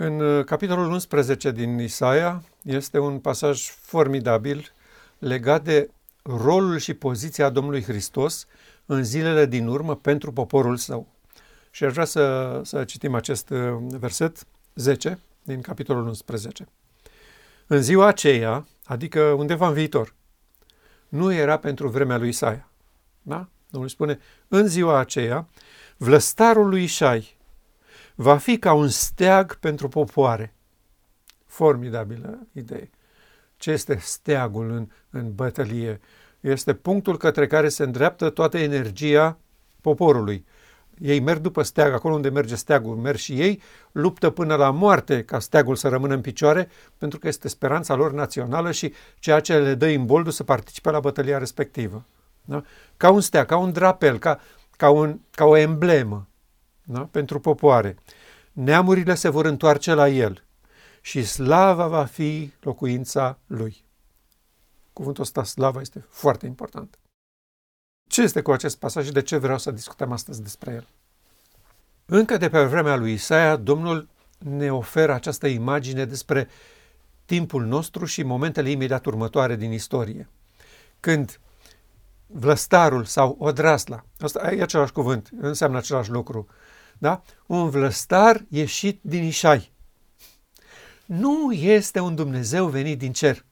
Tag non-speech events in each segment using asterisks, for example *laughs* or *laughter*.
În uh, capitolul 11 din Isaia este un pasaj formidabil legat de rolul și poziția Domnului Hristos în zilele din urmă pentru poporul său. Și aș vrea să, să citim acest uh, verset 10 din capitolul 11. În ziua aceea, adică undeva în viitor, nu era pentru vremea lui Isaia. Da? Domnul spune, în ziua aceea, vlăstarul lui Isai va fi ca un steag pentru popoare. Formidabilă idee. Ce este steagul în, în bătălie? Este punctul către care se îndreaptă toată energia poporului. Ei merg după steag, acolo unde merge steagul, merg și ei, luptă până la moarte ca steagul să rămână în picioare, pentru că este speranța lor națională și ceea ce le dă imboldul să participe la bătălia respectivă. Da? Ca un steag, ca un drapel, ca, ca, un, ca o emblemă da? pentru popoare. Neamurile se vor întoarce la el și slava va fi locuința lui. Cuvântul ăsta, slava, este foarte important. Ce este cu acest pasaj și de ce vreau să discutăm astăzi despre el? Încă de pe vremea lui Isaia, Domnul ne oferă această imagine despre timpul nostru și momentele imediat următoare din istorie. Când vlăstarul sau odrasla, asta e același cuvânt, înseamnă același lucru, da? un vlăstar ieșit din Ișai. Nu este un Dumnezeu venit din cer.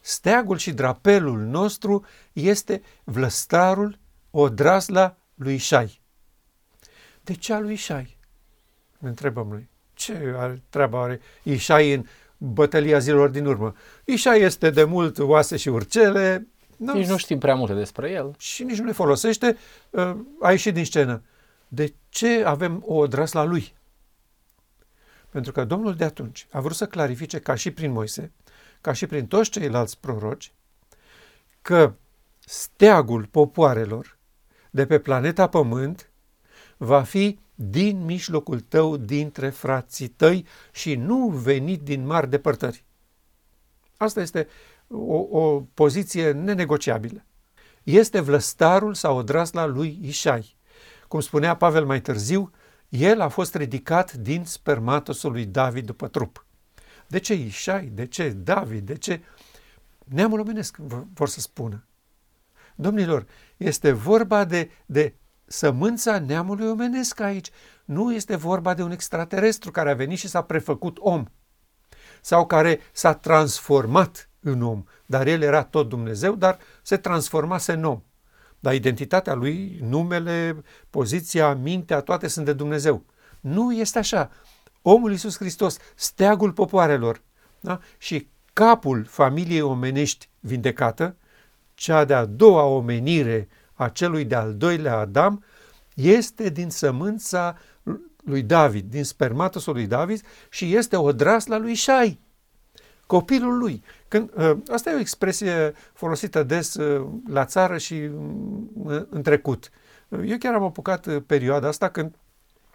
Steagul și drapelul nostru este vlăstarul, odrasla lui Ișai. De ce a lui Ișai? Ne întrebăm noi. Ce treaba are Ișai în bătălia zilor din urmă? Ișai este de mult oase și urcele. Nici nu știm prea multe despre el. Și nici nu ne folosește. Uh, a ieșit din scenă. De ce avem o odrasla lui? Pentru că Domnul de atunci a vrut să clarifice, ca și prin Moise, ca și prin toți ceilalți proroci, că steagul popoarelor de pe planeta Pământ va fi din mijlocul tău, dintre frații tăi și nu venit din mari depărtări. Asta este o, o poziție nenegociabilă. Este vlăstarul sau odrasla lui Ișai. Cum spunea Pavel mai târziu, el a fost ridicat din spermatosul lui David după trup. De ce Ișai? De ce David? De ce neamul omenesc vor să spună? Domnilor, este vorba de, de sămânța neamului omenesc aici. Nu este vorba de un extraterestru care a venit și s-a prefăcut om sau care s-a transformat în om, dar el era tot Dumnezeu, dar se transformase în om. Dar identitatea lui, numele, poziția, mintea, toate sunt de Dumnezeu. Nu este așa. Omul Iisus Hristos, steagul popoarelor da? și capul familiei omenești vindecată, cea de-a doua omenire a celui de-al doilea Adam, este din sămânța lui David, din spermatosul lui David și este o drasla lui Șai, copilul lui. Când, ă, asta e o expresie folosită des ă, la țară și ă, în trecut. Eu chiar am apucat perioada asta când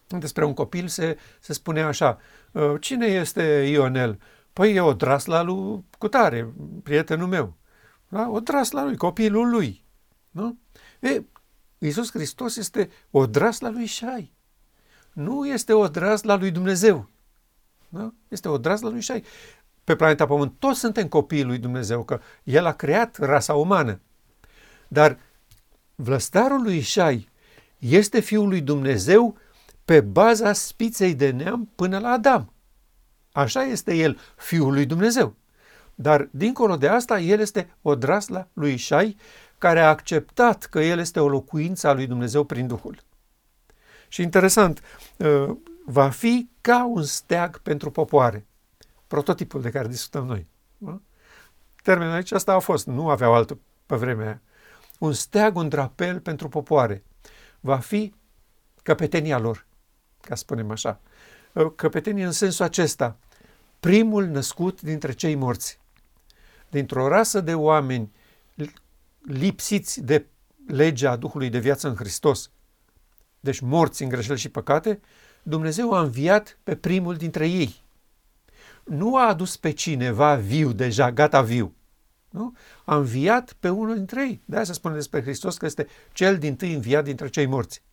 despre un copil se, se spune așa, cine este Ionel? Păi e o drasla lui Cutare, prietenul meu. Da? O drasla lui, copilul lui. Nu? E, Iisus Hristos este o drasla lui Șai. Nu este o drasla lui Dumnezeu. Da? Este o drasla lui Șai pe planeta Pământ. Toți suntem copiii lui Dumnezeu, că El a creat rasa umană. Dar vlăstarul lui Ișai este Fiul lui Dumnezeu pe baza spiței de neam până la Adam. Așa este el, Fiul lui Dumnezeu. Dar, dincolo de asta, el este o drasla lui Ișai, care a acceptat că el este o locuință a lui Dumnezeu prin Duhul. Și interesant, uh, va fi ca un steag pentru popoare prototipul de care discutăm noi. Da? Termenul aici asta a fost, nu aveau altul pe vremea aia. Un steag, un drapel pentru popoare. Va fi căpetenia lor, ca să spunem așa. Căpetenie în sensul acesta, primul născut dintre cei morți. Dintr-o rasă de oameni lipsiți de legea Duhului de viață în Hristos, deci morți în greșeli și păcate, Dumnezeu a înviat pe primul dintre ei nu a adus pe cineva viu deja, gata viu. Nu? A înviat pe unul dintre ei. De aia se spune despre Hristos că este cel din tâi înviat dintre cei morți.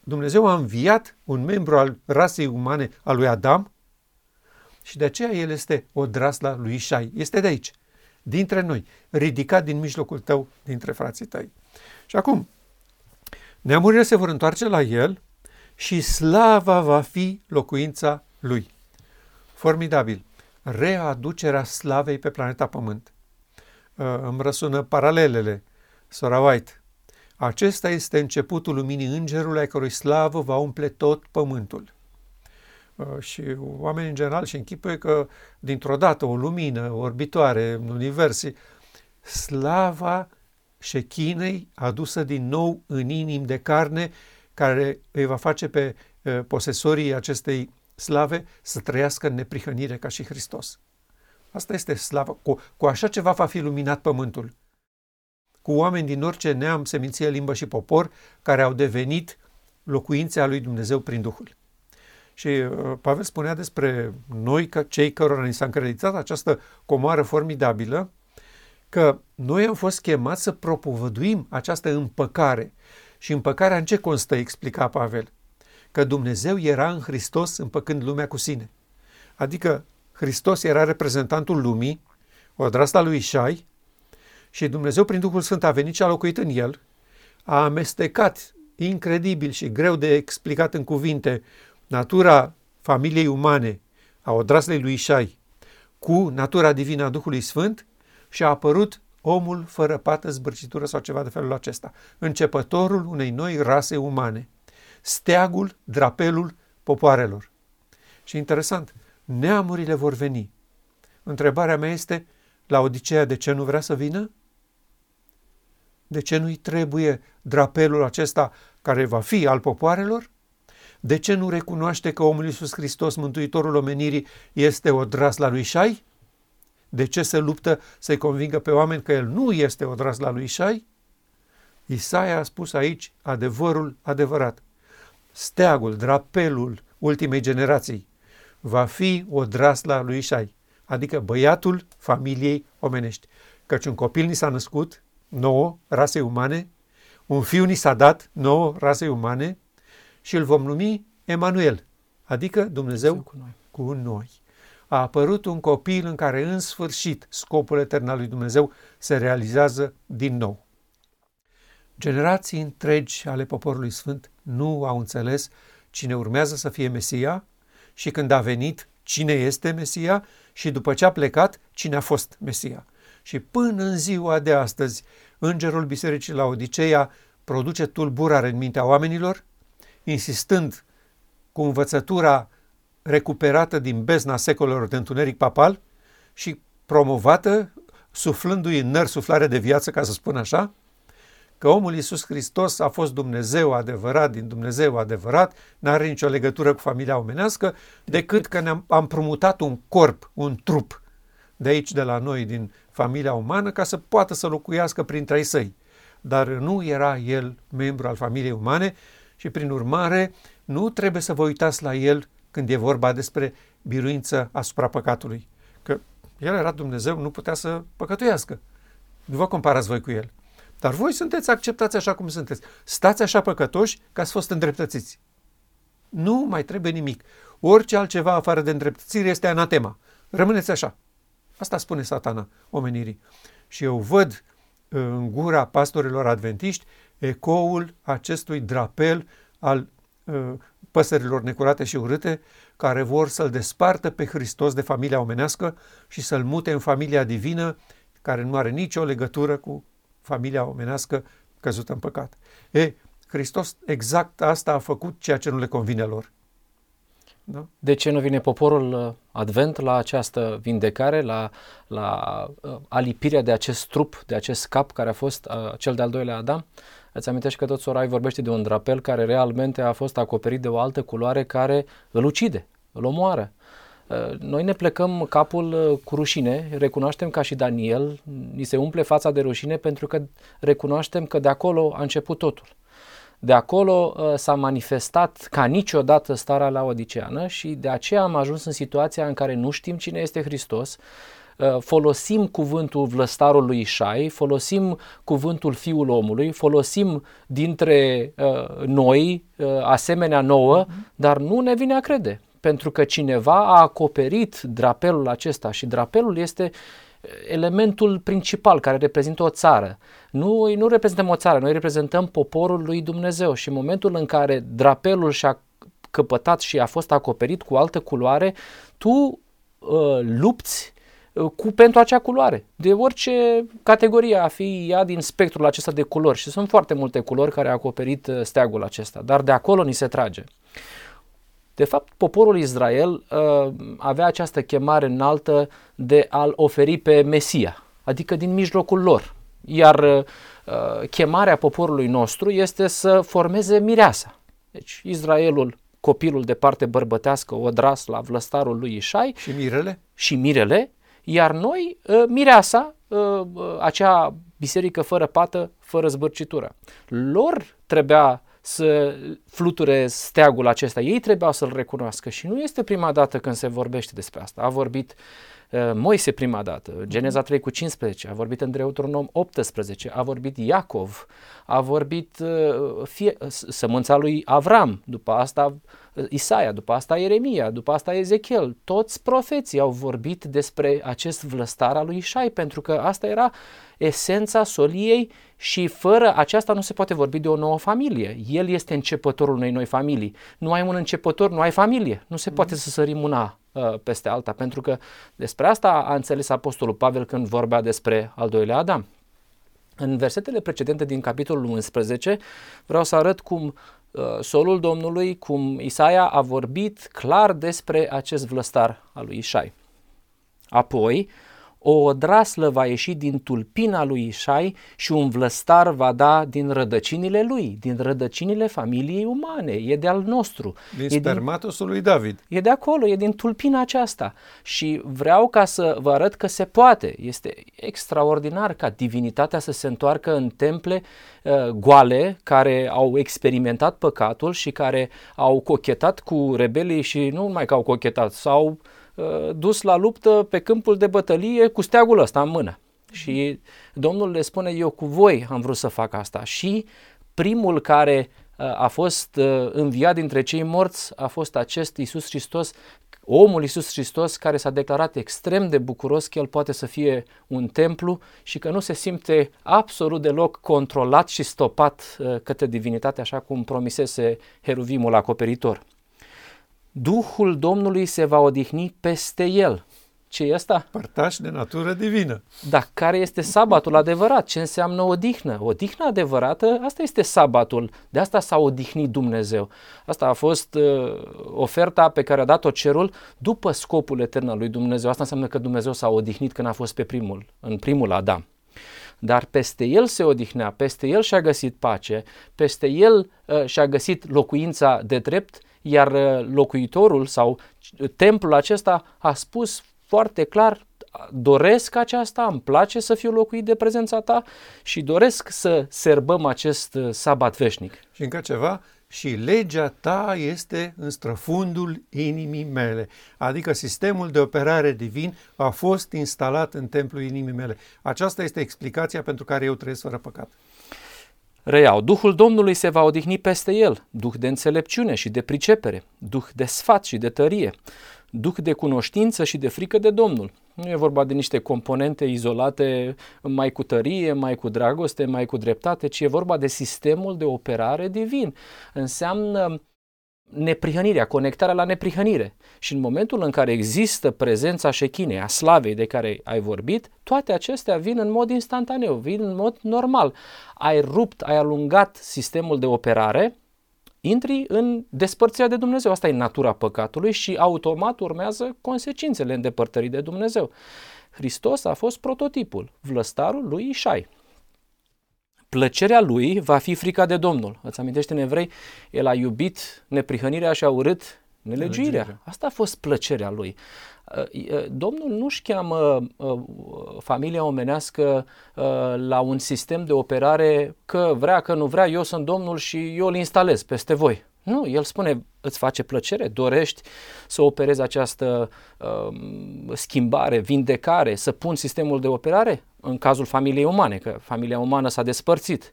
Dumnezeu a înviat un membru al rasei umane al lui Adam și de aceea el este o drasla lui Ișai. Este de aici, dintre noi, ridicat din mijlocul tău, dintre frații tăi. Și acum, neamurile se vor întoarce la el și slava va fi locuința lui. Formidabil. Readucerea slavei pe planeta Pământ. Uh, îmi răsună paralelele. Sora White. Acesta este începutul luminii îngerului, ai cărui slavă va umple tot pământul. Uh, și oamenii în general și închipuie că dintr-o dată o lumină orbitoare în univers, slava șechinei adusă din nou în inim de carne, care îi va face pe uh, posesorii acestei slave să trăiască în neprihănire ca și Hristos. Asta este slavă. Cu, cu așa ceva va fi luminat pământul. Cu oameni din orice neam, seminție, limbă și popor, care au devenit locuințe a lui Dumnezeu prin Duhul. Și uh, Pavel spunea despre noi, că cei cărora ni s-a încreditat această comoară formidabilă, că noi am fost chemați să propovăduim această împăcare. Și împăcarea în ce constă, explica Pavel? Că Dumnezeu era în Hristos împăcând lumea cu sine. Adică Hristos era reprezentantul lumii, odrasta lui Ișai, și Dumnezeu prin Duhul Sfânt a venit și a locuit în el, a amestecat incredibil și greu de explicat în cuvinte natura familiei umane a odraslei lui Ișai cu natura divină a Duhului Sfânt și a apărut omul fără pată, zbârcitură sau ceva de felul acesta, începătorul unei noi rase umane, steagul, drapelul popoarelor. Și interesant, neamurile vor veni. Întrebarea mea este, la Odiseea de ce nu vrea să vină? De ce nu-i trebuie drapelul acesta care va fi al popoarelor? De ce nu recunoaște că omul Iisus Hristos, Mântuitorul omenirii, este o la lui Șai? De ce se luptă să-i convingă pe oameni că el nu este o la lui Șai? Isaia a spus aici adevărul adevărat. Steagul, drapelul ultimei generații va fi o drasla lui Ișai, adică băiatul familiei omenești. Căci un copil ni s-a născut, nouă, rasei umane, un fiu ni s-a dat, nouă, rasei umane, și îl vom numi Emanuel, adică Dumnezeu cu noi. cu noi. A apărut un copil în care în sfârșit scopul etern al lui Dumnezeu se realizează din nou. Generații întregi ale poporului sfânt nu au înțeles cine urmează să fie Mesia și când a venit cine este Mesia și după ce a plecat cine a fost Mesia. Și până în ziua de astăzi, îngerul Bisericii la Odiseea produce tulburare în mintea oamenilor, insistând cu învățătura recuperată din bezna secolelor de întuneric papal și promovată, suflându-i în nări suflare de viață, ca să spun așa, că omul Iisus Hristos a fost Dumnezeu adevărat din Dumnezeu adevărat, n-are nicio legătură cu familia omenească, decât că ne-am am promutat un corp, un trup de aici, de la noi, din familia umană, ca să poată să locuiască printre ei săi. Dar nu era el membru al familiei umane și, prin urmare, nu trebuie să vă uitați la el când e vorba despre biruință asupra păcatului. Că el era Dumnezeu, nu putea să păcătuiască. Nu vă comparați voi cu el. Dar voi sunteți acceptați așa cum sunteți. Stați așa păcătoși ca să fost îndreptățiți. Nu mai trebuie nimic. Orice altceva afară de îndreptățire este anatema. Rămâneți așa. Asta spune satana omenirii. Și eu văd uh, în gura pastorilor adventiști ecoul acestui drapel al uh, păsărilor necurate și urâte, care vor să-L despartă pe Hristos de familia omenească și să-L mute în familia divină, care nu are nicio legătură cu familia omenească căzută în păcat. E, Hristos exact asta a făcut ceea ce nu le convine lor. Da? De ce nu vine poporul uh, advent la această vindecare, la, la uh, alipirea de acest trup, de acest cap care a fost uh, cel de-al doilea Adam? Îți amintești că tot Sorai vorbește de un drapel care realmente a fost acoperit de o altă culoare care îl ucide, îl omoară. Uh, noi ne plecăm capul uh, cu rușine, recunoaștem ca și Daniel, ni se umple fața de rușine pentru că recunoaștem că de acolo a început totul. De acolo uh, s-a manifestat ca niciodată starea la odiceană și de aceea am ajuns în situația în care nu știm cine este Hristos, uh, folosim cuvântul vlăstarul lui Ișai, folosim cuvântul fiul omului, folosim dintre uh, noi, asemenea nouă, uh-huh. dar nu ne vine a crede. Pentru că cineva a acoperit drapelul acesta și drapelul este elementul principal care reprezintă o țară. Noi nu reprezentăm o țară, noi reprezentăm poporul lui Dumnezeu și în momentul în care drapelul și-a căpătat și a fost acoperit cu altă culoare, tu uh, lupți uh, cu, pentru acea culoare, de orice categorie a fi ea din spectrul acesta de culori și sunt foarte multe culori care au acoperit uh, steagul acesta, dar de acolo ni se trage. De fapt, poporul Israel uh, avea această chemare înaltă de a-l oferi pe Mesia, adică din mijlocul lor. Iar uh, chemarea poporului nostru este să formeze mireasa. Deci Israelul, copilul de parte bărbătească, odras la vlăstarul lui Ișai. Și mirele? Și mirele. Iar noi, uh, mireasa, uh, uh, acea biserică fără pată, fără zbârcitură. Lor trebuia să fluture steagul acesta. Ei trebuiau să-l recunoască și nu este prima dată când se vorbește despre asta. A vorbit uh, Moise prima dată, Geneza 3 cu 15, a vorbit în Deuteronom 18, a vorbit Iacov, a vorbit uh, fie, sămânța lui Avram, după asta uh, Isaia, după asta Ieremia, după asta Ezechiel. Toți profeții au vorbit despre acest vlăstar al lui Isai, pentru că asta era esența soliei și fără aceasta nu se poate vorbi de o nouă familie. El este începătorul unei noi familii. Nu ai un începător, nu ai familie. Nu se poate să sărim una uh, peste alta, pentru că despre asta a înțeles Apostolul Pavel când vorbea despre al doilea Adam. În versetele precedente din capitolul 11 vreau să arăt cum uh, solul Domnului, cum Isaia a vorbit clar despre acest vlăstar al lui Isai. Apoi, o odraslă va ieși din tulpina lui Ișai și un vlăstar va da din rădăcinile lui, din rădăcinile familiei umane, e de al nostru. Din e spermatosul din, lui David. E de acolo, e din tulpina aceasta. Și vreau ca să vă arăt că se poate. Este extraordinar ca divinitatea să se întoarcă în temple uh, goale care au experimentat păcatul și care au cochetat cu rebelii și nu numai că au cochetat, sau Uh, dus la luptă pe câmpul de bătălie cu steagul ăsta în mână. Și Domnul le spune, eu cu voi am vrut să fac asta. Și primul care uh, a fost uh, înviat dintre cei morți a fost acest Isus Hristos, omul Isus Hristos care s-a declarat extrem de bucuros că el poate să fie un templu și că nu se simte absolut deloc controlat și stopat către divinitate așa cum promisese heruvimul acoperitor. Duhul Domnului se va odihni peste el. Ce e asta? Părtaș de natură divină. Da, care este sabatul adevărat? Ce înseamnă odihnă? Odihnă adevărată, asta este sabatul. De asta s-a odihnit Dumnezeu. Asta a fost uh, oferta pe care a dat-o cerul după scopul etern al lui Dumnezeu. Asta înseamnă că Dumnezeu s-a odihnit când a fost pe primul, în primul Adam. Dar peste el se odihnea, peste el și-a găsit pace, peste el uh, și-a găsit locuința de drept iar uh, locuitorul sau templul acesta a spus foarte clar doresc aceasta, îmi place să fiu locuit de prezența ta și doresc să serbăm acest uh, sabat veșnic. Și încă ceva, și legea ta este în străfundul inimii mele. Adică sistemul de operare divin a fost instalat în templul inimii mele. Aceasta este explicația pentru care eu trăiesc fără păcat. Reiau, Duhul Domnului se va odihni peste el, Duh de înțelepciune și de pricepere, Duh de sfat și de tărie, Duh de cunoștință și de frică de Domnul. Nu e vorba de niște componente izolate mai cu tărie, mai cu dragoste, mai cu dreptate, ci e vorba de sistemul de operare divin. Înseamnă neprihănirea, conectarea la neprihănire. Și în momentul în care există prezența șechinei, a slavei de care ai vorbit, toate acestea vin în mod instantaneu, vin în mod normal. Ai rupt, ai alungat sistemul de operare, intri în despărțirea de Dumnezeu. Asta e natura păcatului și automat urmează consecințele îndepărtării de Dumnezeu. Hristos a fost prototipul, vlăstarul lui Ișai plăcerea lui va fi frica de Domnul. Îți amintește în evrei? El a iubit neprihănirea și a urât nelegiuirea. Asta a fost plăcerea lui. Uh, uh, Domnul nu-și cheamă uh, familia omenească la un sistem de operare că vrea, că nu vrea, eu sunt Domnul și eu îl instalez peste voi. Nu, el spune, îți face plăcere, dorești să operezi această uh, schimbare, vindecare, să pun sistemul de operare în cazul familiei umane, că familia umană s-a despărțit.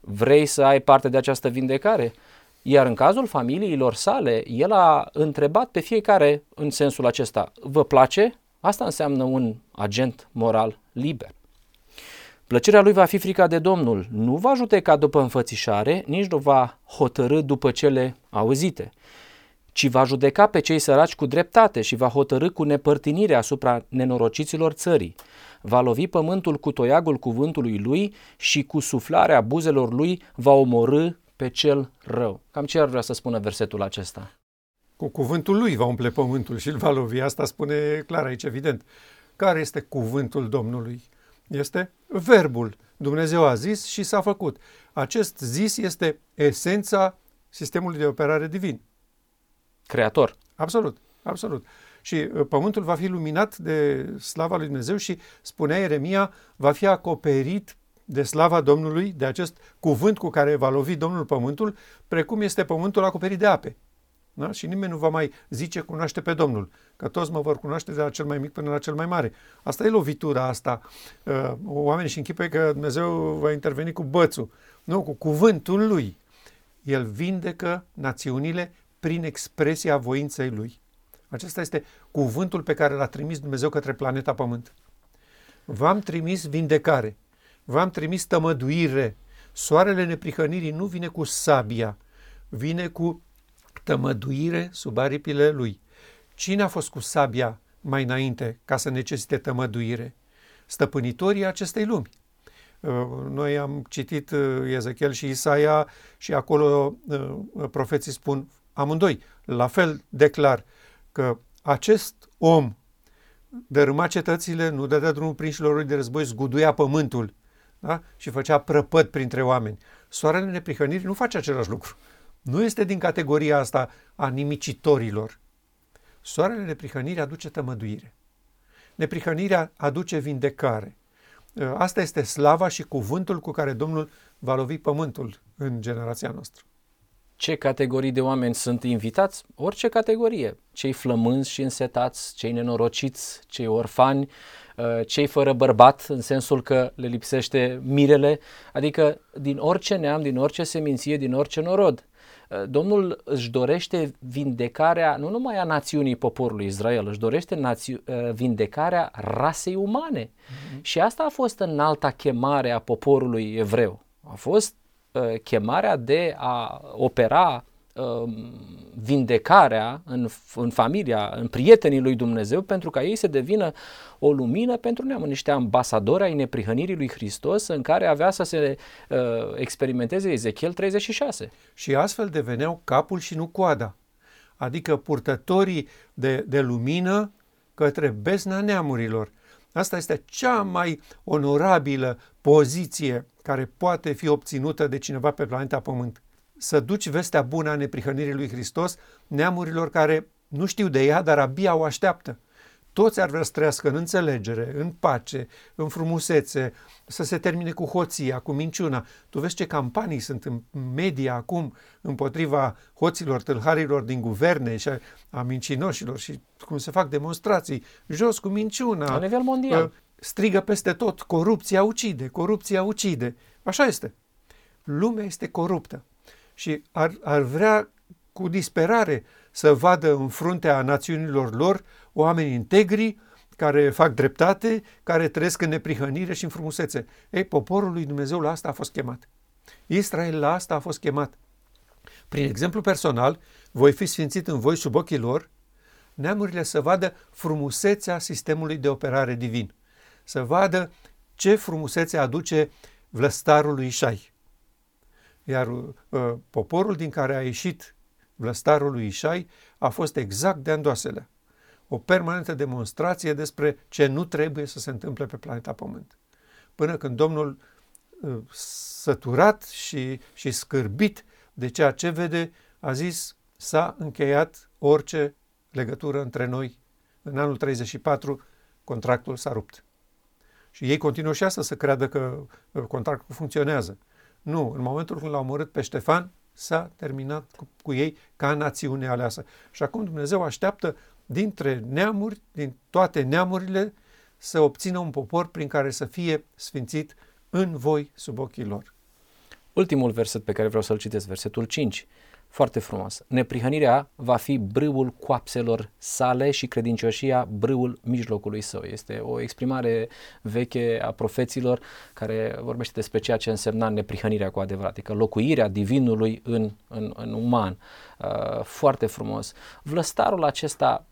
Vrei să ai parte de această vindecare? Iar în cazul familiilor sale, el a întrebat pe fiecare în sensul acesta, vă place? Asta înseamnă un agent moral liber. Plăcerea lui va fi frica de Domnul, nu va judeca după înfățișare, nici nu va hotărâ după cele auzite, ci va judeca pe cei săraci cu dreptate și va hotărâ cu nepărtinire asupra nenorociților țării. Va lovi pământul cu toiagul cuvântului lui și cu suflarea buzelor lui va omorâ pe cel rău. Cam ce ar vrea să spună versetul acesta? Cu cuvântul lui va umple pământul și îl va lovi. Asta spune clar aici, evident. Care este cuvântul Domnului? Este verbul. Dumnezeu a zis și s-a făcut. Acest zis este esența sistemului de operare divin. Creator. Absolut, absolut. Și uh, pământul va fi luminat de slava lui Dumnezeu și, spunea Ieremia, va fi acoperit de slava Domnului, de acest cuvânt cu care va lovi Domnul pământul, precum este pământul acoperit de ape. Da? Și nimeni nu va mai zice cunoaște pe Domnul, că toți mă vor cunoaște de la cel mai mic până la cel mai mare. Asta e lovitura asta. Uh, oamenii și închipă că Dumnezeu va interveni cu bățul. Nu, cu cuvântul lui. El vindecă națiunile prin expresia voinței lui. Acesta este cuvântul pe care l-a trimis Dumnezeu către planeta Pământ. V-am trimis vindecare, v-am trimis tămăduire. Soarele neprihănirii nu vine cu sabia, vine cu tămăduire sub aripile lui. Cine a fost cu sabia mai înainte ca să necesite tămăduire? Stăpânitorii acestei lumi. Uh, noi am citit uh, Ezechiel și Isaia și acolo uh, profeții spun amândoi, la fel de clar, că acest om dărâma cetățile, nu dădea drumul prinșilor lui de război, zguduia pământul da? și făcea prăpăt printre oameni. Soarele neprihănirii nu face același lucru. Nu este din categoria asta a nimicitorilor. Soarele neprihănirii aduce tămăduire. Neprihănirea aduce vindecare. Ă, asta este slava și cuvântul cu care Domnul va lovi pământul în generația noastră. Ce categorii de oameni sunt invitați? Orice categorie. Cei flămânzi și însetați, cei nenorociți, cei orfani, ă, cei fără bărbat, în sensul că le lipsește mirele, adică din orice neam, din orice seminție, din orice norod. Uh, Domnul își dorește vindecarea nu numai a națiunii poporului Israel, își dorește nați- uh, vindecarea rasei umane. Mm-hmm. Și asta a fost în alta chemare a poporului evreu. A fost uh, chemarea de a opera uh, vindecarea în, în familia, în prietenii lui Dumnezeu, pentru ca ei să devină o lumină pentru neam, niște ambasadori ai neprihănirii lui Hristos în care avea să se uh, experimenteze Ezechiel 36. Și astfel deveneau capul și nu coada, adică purtătorii de, de lumină către bezna neamurilor. Asta este cea mai onorabilă poziție care poate fi obținută de cineva pe planeta Pământ să duci vestea bună a neprihănirii lui Hristos neamurilor care nu știu de ea, dar abia o așteaptă. Toți ar vrea să trăiască în înțelegere, în pace, în frumusețe, să se termine cu hoția, cu minciuna. Tu vezi ce campanii sunt în media acum împotriva hoților, tâlharilor din guverne și a, a mincinoșilor și cum se fac demonstrații, jos cu minciuna. La nivel mondial. Strigă peste tot, corupția ucide, corupția ucide. Așa este. Lumea este coruptă și ar, ar vrea cu disperare să vadă în fruntea națiunilor lor oameni integri care fac dreptate, care trăiesc în neprihănire și în frumusețe. Ei, poporul lui Dumnezeu la asta a fost chemat. Israel la asta a fost chemat. Prin exemplu personal, voi fi sfințit în voi sub ochii lor, neamurile să vadă frumusețea sistemului de operare divin, să vadă ce frumusețe aduce vlăstarul lui Ișai. Iar uh, poporul din care a ieșit vlăstarul lui Ișai a fost exact de andoasele. O permanentă demonstrație despre ce nu trebuie să se întâmple pe planeta Pământ. Până când Domnul, uh, săturat și, și scârbit de ceea ce vede, a zis s-a încheiat orice legătură între noi. În anul 34 contractul s-a rupt. Și ei continuă și asta să creadă că uh, contractul funcționează. Nu, în momentul când l-au omorât pe Ștefan, s-a terminat cu, cu ei ca națiune aleasă. Și acum Dumnezeu așteaptă dintre neamuri, din toate neamurile, să obțină un popor prin care să fie sfințit în voi sub ochii lor. Ultimul verset pe care vreau să-l citesc, versetul 5. Foarte frumos. Neprihănirea va fi brâul coapselor sale și credincioșia brâul mijlocului său. Este o exprimare veche a profeților care vorbește despre ceea ce însemna neprihănirea cu adevărat, adică locuirea divinului în, în, în uman. Uh, foarte frumos. Vlăstarul acesta uh,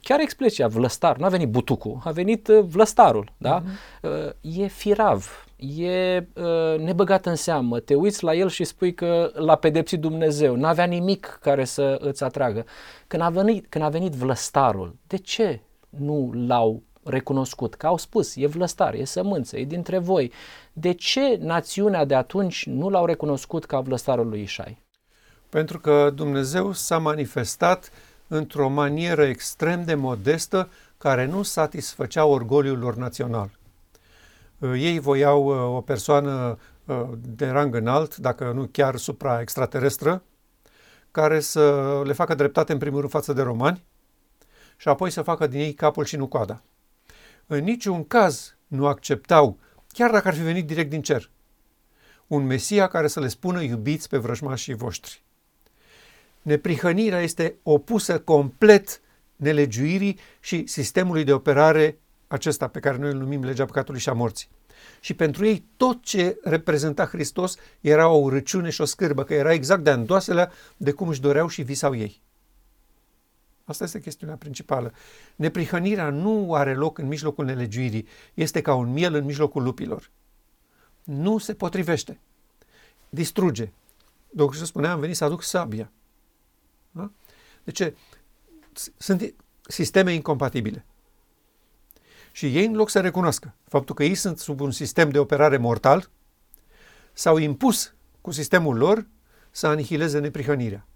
chiar expresia vlăstar, nu a venit butucul, a venit uh, vlăstarul, da? Uh-huh. E firav, e uh, nebăgat în seamă. Te uiți la el și spui că l-a pedepsit Dumnezeu. N-avea nimic care să îți atragă. Când a venit, când a venit vlăstarul, de ce nu l-au recunoscut? Că au spus, e vlăstar, e sămânță, e dintre voi. De ce națiunea de atunci nu l-au recunoscut ca vlăstarul lui Ișai? Pentru că Dumnezeu s-a manifestat într-o manieră extrem de modestă care nu satisfăcea orgoliul lor național. Uh, ei voiau uh, o persoană uh, de rang înalt, dacă nu chiar supra-extraterestră, care să le facă dreptate în primul rând față de romani și apoi să facă din ei capul și nu coada. În niciun caz nu acceptau, chiar dacă ar fi venit direct din cer, un Mesia care să le spună iubiți pe vrăjmașii voștri. Neprihănirea este opusă complet nelegiuirii și sistemului de operare acesta pe care noi îl numim legea păcatului și a morții. Și pentru ei tot ce reprezenta Hristos era o urăciune și o scârbă, că era exact de andoaselea de cum își doreau și visau ei. Asta este chestiunea principală. Neprihănirea nu are loc în mijlocul nelegiuirii. Este ca un miel în mijlocul lupilor. Nu se potrivește. Distruge. Domnul Iisus spunea, am venit să aduc sabia. Da? De ce? Sunt sisteme incompatibile. Și ei, în loc să recunoască faptul că ei sunt sub un sistem de operare mortal, s-au impus cu sistemul lor să anihileze neprihănirea.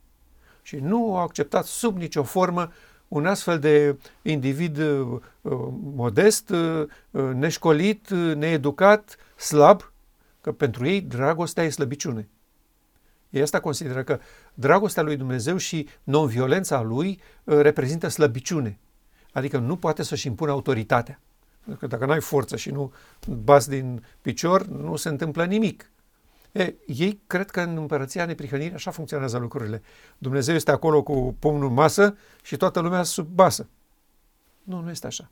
Și nu au acceptat sub nicio formă un astfel de individ uh, modest, uh, neșcolit, uh, needucat, slab, că pentru ei dragostea e slăbiciune. Ei asta consideră că dragostea lui Dumnezeu și non-violența lui uh, reprezintă slăbiciune. Adică nu poate să-și impună autoritatea. Pentru că dacă nu ai forță și nu bați din picior, nu se întâmplă nimic. E, ei cred că în împărăția neprihănirii așa funcționează lucrurile. Dumnezeu este acolo cu pumnul în masă și toată lumea sub basă. Nu, nu este așa.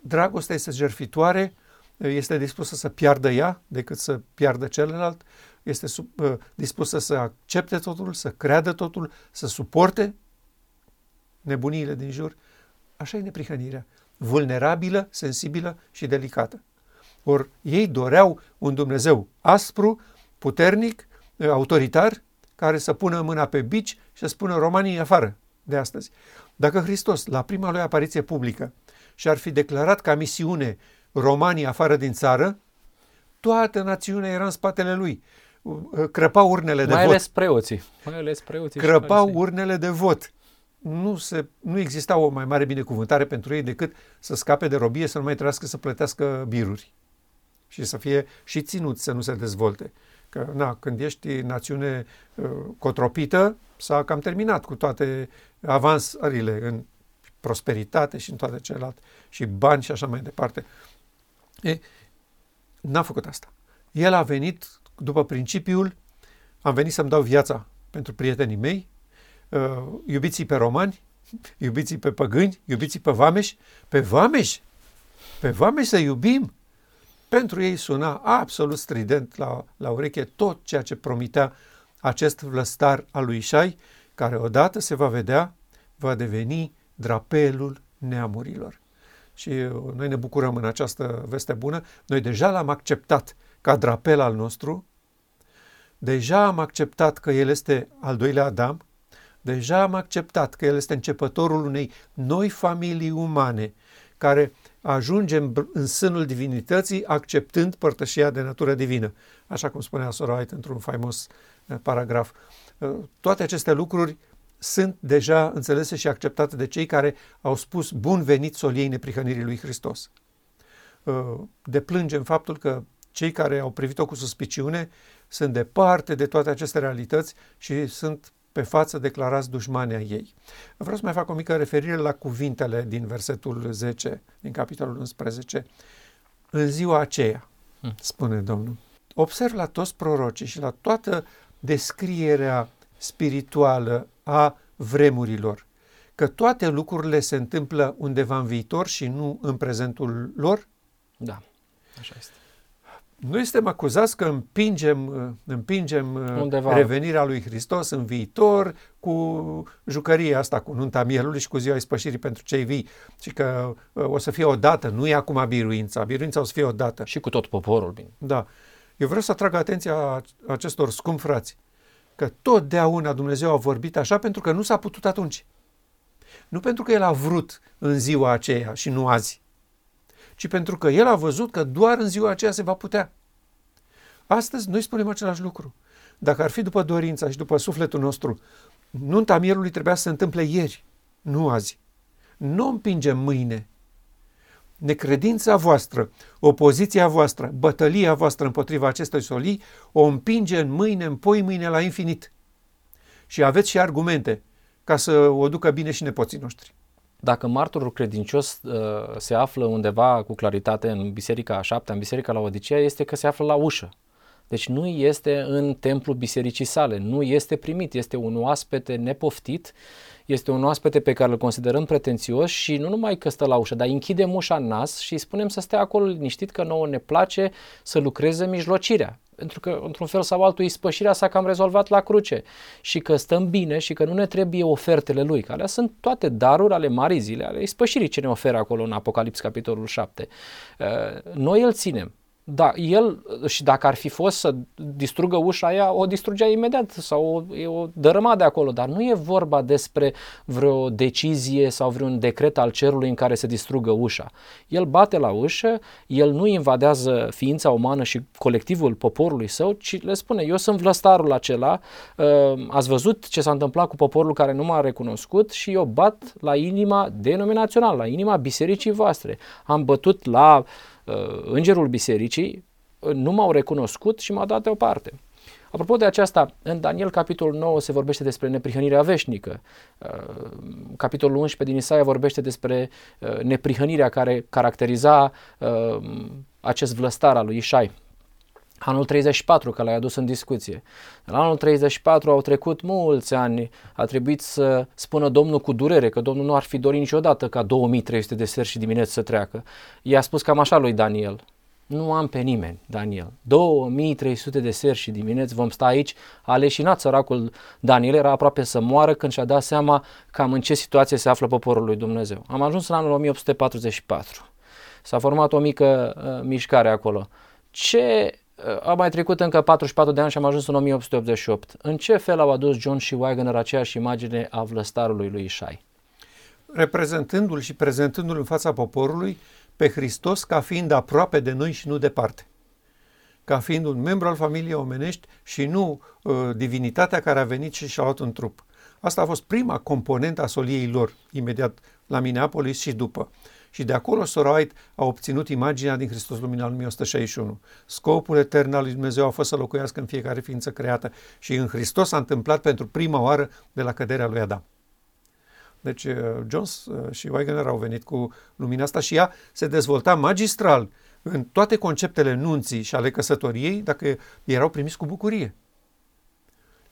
Dragostea este jerfitoare, este dispusă să piardă ea decât să piardă celălalt, este sub, uh, dispusă să accepte totul, să creadă totul, să suporte nebuniile din jur. Așa e neprihănirea vulnerabilă, sensibilă și delicată. Ori ei doreau un Dumnezeu aspru, puternic, autoritar, care să pună mâna pe bici și să spună romanii afară de astăzi. Dacă Hristos, la prima lui apariție publică, și-ar fi declarat ca misiune romanii afară din țară, toată națiunea era în spatele lui. Crăpau urnele de mai vot. Ales preoții. Mai ales preoții. Crăpau urnele de vot nu, se, nu exista o mai mare binecuvântare pentru ei decât să scape de robie, să nu mai trebuiască să plătească biruri și să fie și ținut să nu se dezvolte. Că, na, când ești națiune uh, cotropită, s-a cam terminat cu toate avansările în prosperitate și în toate celelalte, și bani și așa mai departe. E, n-a făcut asta. El a venit după principiul, am venit să-mi dau viața pentru prietenii mei, uh, iubiții pe romani, *laughs* iubiții pe păgâni, iubiții pe vameși, pe vameși, pe vameși să iubim. Pentru ei suna absolut strident la, la ureche tot ceea ce promitea acest vlăstar al lui Ișai, care odată se va vedea, va deveni drapelul neamurilor. Și uh, noi ne bucurăm în această veste bună. Noi deja l-am acceptat ca drapel al nostru, deja am acceptat că el este al doilea Adam, Deja am acceptat că El este începătorul unei noi familii umane care ajungem în sânul divinității acceptând părtășia de natură divină, așa cum spunea Sora White într-un faimos eh, paragraf. Eh, toate aceste lucruri sunt deja înțelese și acceptate de cei care au spus bun venit soliei neprihănirii lui Hristos. Eh, deplângem faptul că cei care au privit-o cu suspiciune sunt departe de toate aceste realități și sunt pe față declarați dușmania ei. Vreau să mai fac o mică referire la cuvintele din versetul 10, din capitolul 11. În ziua aceea, hmm. spune Domnul, observ la toți prorocii și la toată descrierea spirituală a vremurilor, că toate lucrurile se întâmplă undeva în viitor și nu în prezentul lor? Da, așa este. Noi suntem acuzați că împingem, împingem Undeva. revenirea lui Hristos în viitor cu jucăria asta, cu nunta mielului și cu ziua ispășirii pentru cei vii și că uh, o să fie o dată, nu e acum biruința, biruința o să fie o dată. Și cu tot poporul, bine. Da. Eu vreau să atrag atenția acestor scumpi frați că totdeauna Dumnezeu a vorbit așa pentru că nu s-a putut atunci. Nu pentru că El a vrut în ziua aceea și nu azi ci pentru că el a văzut că doar în ziua aceea se va putea. Astăzi noi spunem același lucru. Dacă ar fi după dorința și după sufletul nostru, nunta mielului trebuia să se întâmple ieri, nu azi. Nu o împingem mâine. Necredința voastră, opoziția voastră, bătălia voastră împotriva acestei solii o împinge în mâine, în poi mâine la infinit. Și aveți și argumente ca să o ducă bine și nepoții noștri. Dacă martorul credincios uh, se află undeva cu claritate în biserica a șaptea, în biserica la Odisea, este că se află la ușă. Deci nu este în templul bisericii sale, nu este primit, este un oaspete nepoftit, este un oaspete pe care îl considerăm pretențios și nu numai că stă la ușă, dar închidem ușa în nas și îi spunem să stea acolo liniștit că nouă ne place să lucreze mijlocirea pentru că, într-un fel sau altul, ispășirea s-a cam rezolvat la cruce și că stăm bine și că nu ne trebuie ofertele lui, că alea sunt toate daruri ale marii zile, ale ispășirii ce ne oferă acolo în Apocalips, capitolul 7. Uh, noi îl ținem. Da, el și dacă ar fi fost să distrugă ușa aia, o distrugea imediat sau o, e o dărâma de acolo, dar nu e vorba despre vreo decizie sau vreun decret al cerului în care se distrugă ușa. El bate la ușă, el nu invadează ființa umană și colectivul poporului său, ci le spune, eu sunt vlăstarul acela, uh, ați văzut ce s-a întâmplat cu poporul care nu m-a recunoscut și eu bat la inima denominațională, la inima bisericii voastre. Am bătut la uh, îngerul bisericii, uh, nu m-au recunoscut și m-au dat deoparte. Apropo de aceasta, în Daniel capitolul 9 se vorbește despre neprihănirea veșnică. Uh, capitolul 11 din Isaia vorbește despre uh, neprihănirea care caracteriza uh, acest vlăstar al lui Ișai. Anul 34, că l-ai adus în discuție. La anul 34 au trecut mulți ani, a trebuit să spună Domnul cu durere că Domnul nu ar fi dorit niciodată ca 2300 de seri și dimineți să treacă. I-a spus cam așa lui Daniel, nu am pe nimeni, Daniel. 2300 de seri și dimineți vom sta aici, aleșinat săracul Daniel, era aproape să moară când și-a dat seama cam în ce situație se află poporul lui Dumnezeu. Am ajuns în anul 1844. S-a format o mică uh, mișcare acolo. Ce a mai trecut încă 44 de ani și am ajuns în 1888. În ce fel au adus John și Wagner aceeași imagine a vlăstarului lui Ishai? Reprezentându-l și prezentându-l în fața poporului pe Hristos ca fiind aproape de noi și nu departe. Ca fiind un membru al familiei omenești și nu uh, divinitatea care a venit și și-a luat un trup. Asta a fost prima componentă a soliei lor, imediat la Minneapolis și după. Și de acolo Sorait a obținut imaginea din Hristos Lumina lui 1161. Scopul etern al lui Dumnezeu a fost să locuiască în fiecare ființă creată și în Hristos s-a întâmplat pentru prima oară de la căderea lui Adam. Deci uh, Jones uh, și Wegener au venit cu lumina asta și ea se dezvolta magistral în toate conceptele nunții și ale căsătoriei dacă erau primiți cu bucurie.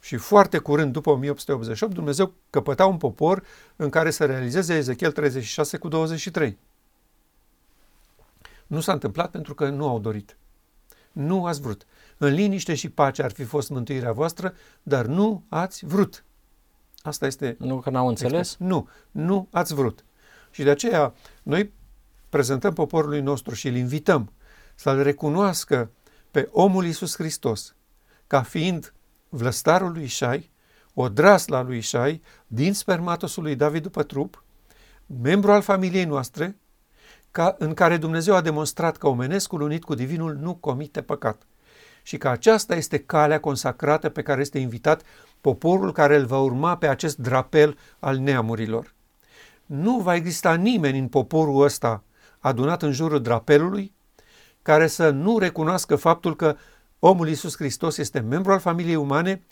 Și foarte curând, după 1888, Dumnezeu căpăta un popor în care să realizeze Ezechiel 36 cu 23. Nu s-a întâmplat pentru că nu au dorit. Nu ați vrut. În liniște și pace ar fi fost mântuirea voastră, dar nu ați vrut. Asta este... Nu că n-au înțeles? Nu, nu ați vrut. Și de aceea noi prezentăm poporului nostru și îl invităm să-L recunoască pe omul Iisus Hristos ca fiind vlăstarul lui Ișai, odrasla lui Ișai, din spermatosul lui David după trup, membru al familiei noastre, ca, în care Dumnezeu a demonstrat că omenescul unit cu divinul nu comite păcat și că aceasta este calea consacrată pe care este invitat poporul care îl va urma pe acest drapel al neamurilor. Nu va exista nimeni în poporul ăsta adunat în jurul drapelului care să nu recunoască faptul că omul Iisus Hristos este membru al familiei umane,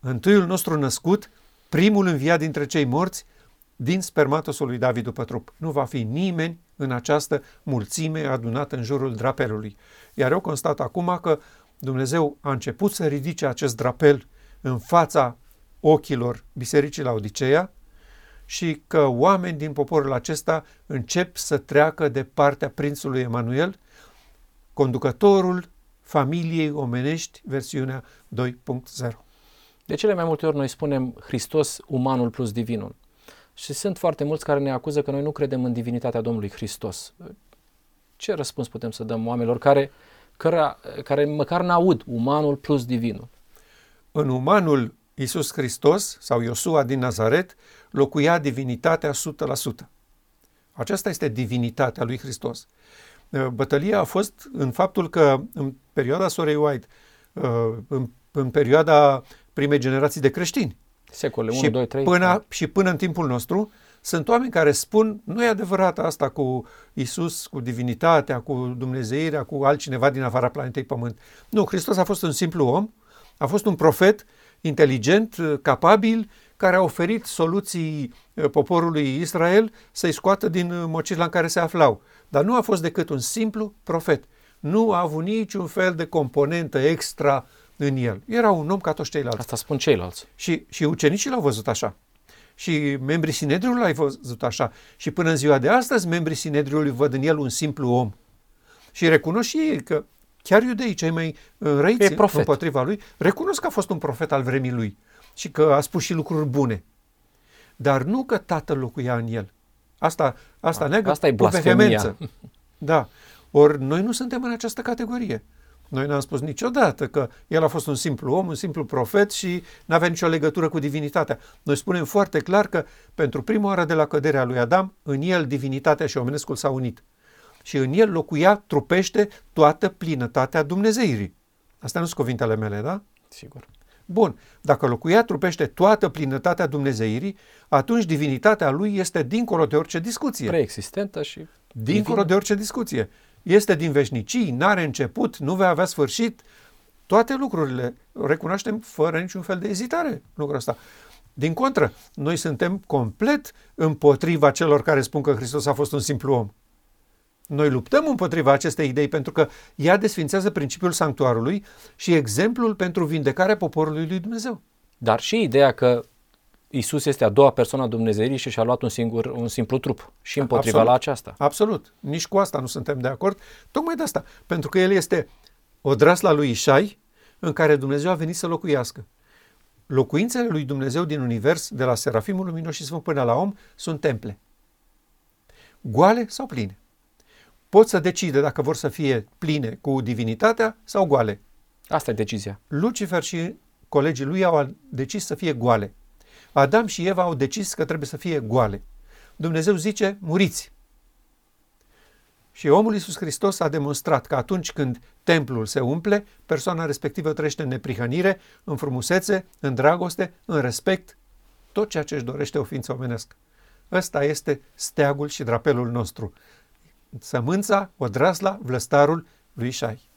întâiul nostru născut, primul înviat dintre cei morți, din spermatosul lui David după trup. Nu va fi nimeni în această mulțime adunată în jurul drapelului. Iar eu constat acum că Dumnezeu a început să ridice acest drapel în fața ochilor bisericii la Odiseea și că oameni din poporul acesta încep să treacă de partea prințului Emanuel, conducătorul familiei omenești, versiunea 2.0. De cele mai multe ori noi spunem Hristos umanul plus divinul. Și sunt foarte mulți care ne acuză că noi nu credem în divinitatea Domnului Hristos. Ce răspuns putem să dăm oamenilor care, care, care măcar n-aud umanul plus divinul? În umanul Iisus Hristos sau Iosua din Nazaret locuia divinitatea 100%. Aceasta este divinitatea lui Hristos. Bătălia a fost în faptul că în perioada Sorei White, în, în perioada primei generații de creștini, Secole 1, și 2, 3. Până, da. și până în timpul nostru, sunt oameni care spun, nu e adevărat asta cu Isus, cu divinitatea, cu Dumnezeirea, cu altcineva din afara planetei Pământ. Nu, Hristos a fost un simplu om, a fost un profet inteligent, capabil, care a oferit soluții uh, poporului Israel să-i scoată din uh, mocirla în care se aflau. Dar nu a fost decât un simplu profet. Nu a avut niciun fel de componentă extra în el. Era un om ca toți ceilalți. Asta spun ceilalți. Și, și ucenicii l-au văzut așa. Și membrii Sinedriului l-au văzut așa. Și până în ziua de astăzi, membrii Sinedriului văd în el un simplu om. Și recunosc și ei că chiar iudeii cei mai răiți împotriva lui, recunosc că a fost un profet al vremii lui și că a spus și lucruri bune. Dar nu că tatăl locuia în el. Asta, asta neagă asta e blasfemia. *laughs* Da. Ori noi nu suntem în această categorie. Noi n-am spus niciodată că el a fost un simplu om, un simplu profet și nu avea nicio legătură cu divinitatea. Noi spunem foarte clar că pentru prima oară de la căderea lui Adam, în el divinitatea și omenescul s-au unit. Și în el locuia trupește toată plinătatea Dumnezeirii. Astea nu sunt cuvintele mele, da? Sigur. Bun, dacă locuia trupește toată plinătatea Dumnezeirii, atunci divinitatea lui este dincolo de orice discuție. Preexistentă și Dincolo divină. de orice discuție este din veșnicii, n-are început, nu va avea sfârșit. Toate lucrurile recunoaștem fără niciun fel de ezitare lucrul ăsta. Din contră, noi suntem complet împotriva celor care spun că Hristos a fost un simplu om. Noi luptăm împotriva acestei idei pentru că ea desfințează principiul sanctuarului și exemplul pentru vindecarea poporului lui Dumnezeu. Dar și ideea că Isus este a doua persoană a Dumnezeirii și și-a luat un singur, un simplu trup și împotriva Absolut. la aceasta. Absolut. Nici cu asta nu suntem de acord. Tocmai de asta. Pentru că el este odrasla lui Ișai în care Dumnezeu a venit să locuiască. Locuințele lui Dumnezeu din univers, de la Serafimul Luminos și Sfânt până la om, sunt temple. Goale sau pline. Pot să decide dacă vor să fie pline cu divinitatea sau goale. Asta e decizia. Lucifer și colegii lui au decis să fie goale. Adam și Eva au decis că trebuie să fie goale. Dumnezeu zice, muriți. Și omul Iisus Hristos a demonstrat că atunci când templul se umple, persoana respectivă trăiește în neprihănire, în frumusețe, în dragoste, în respect, tot ceea ce își dorește o ființă omenească. Ăsta este steagul și drapelul nostru. Sămânța, odrasla, vlăstarul lui Șai.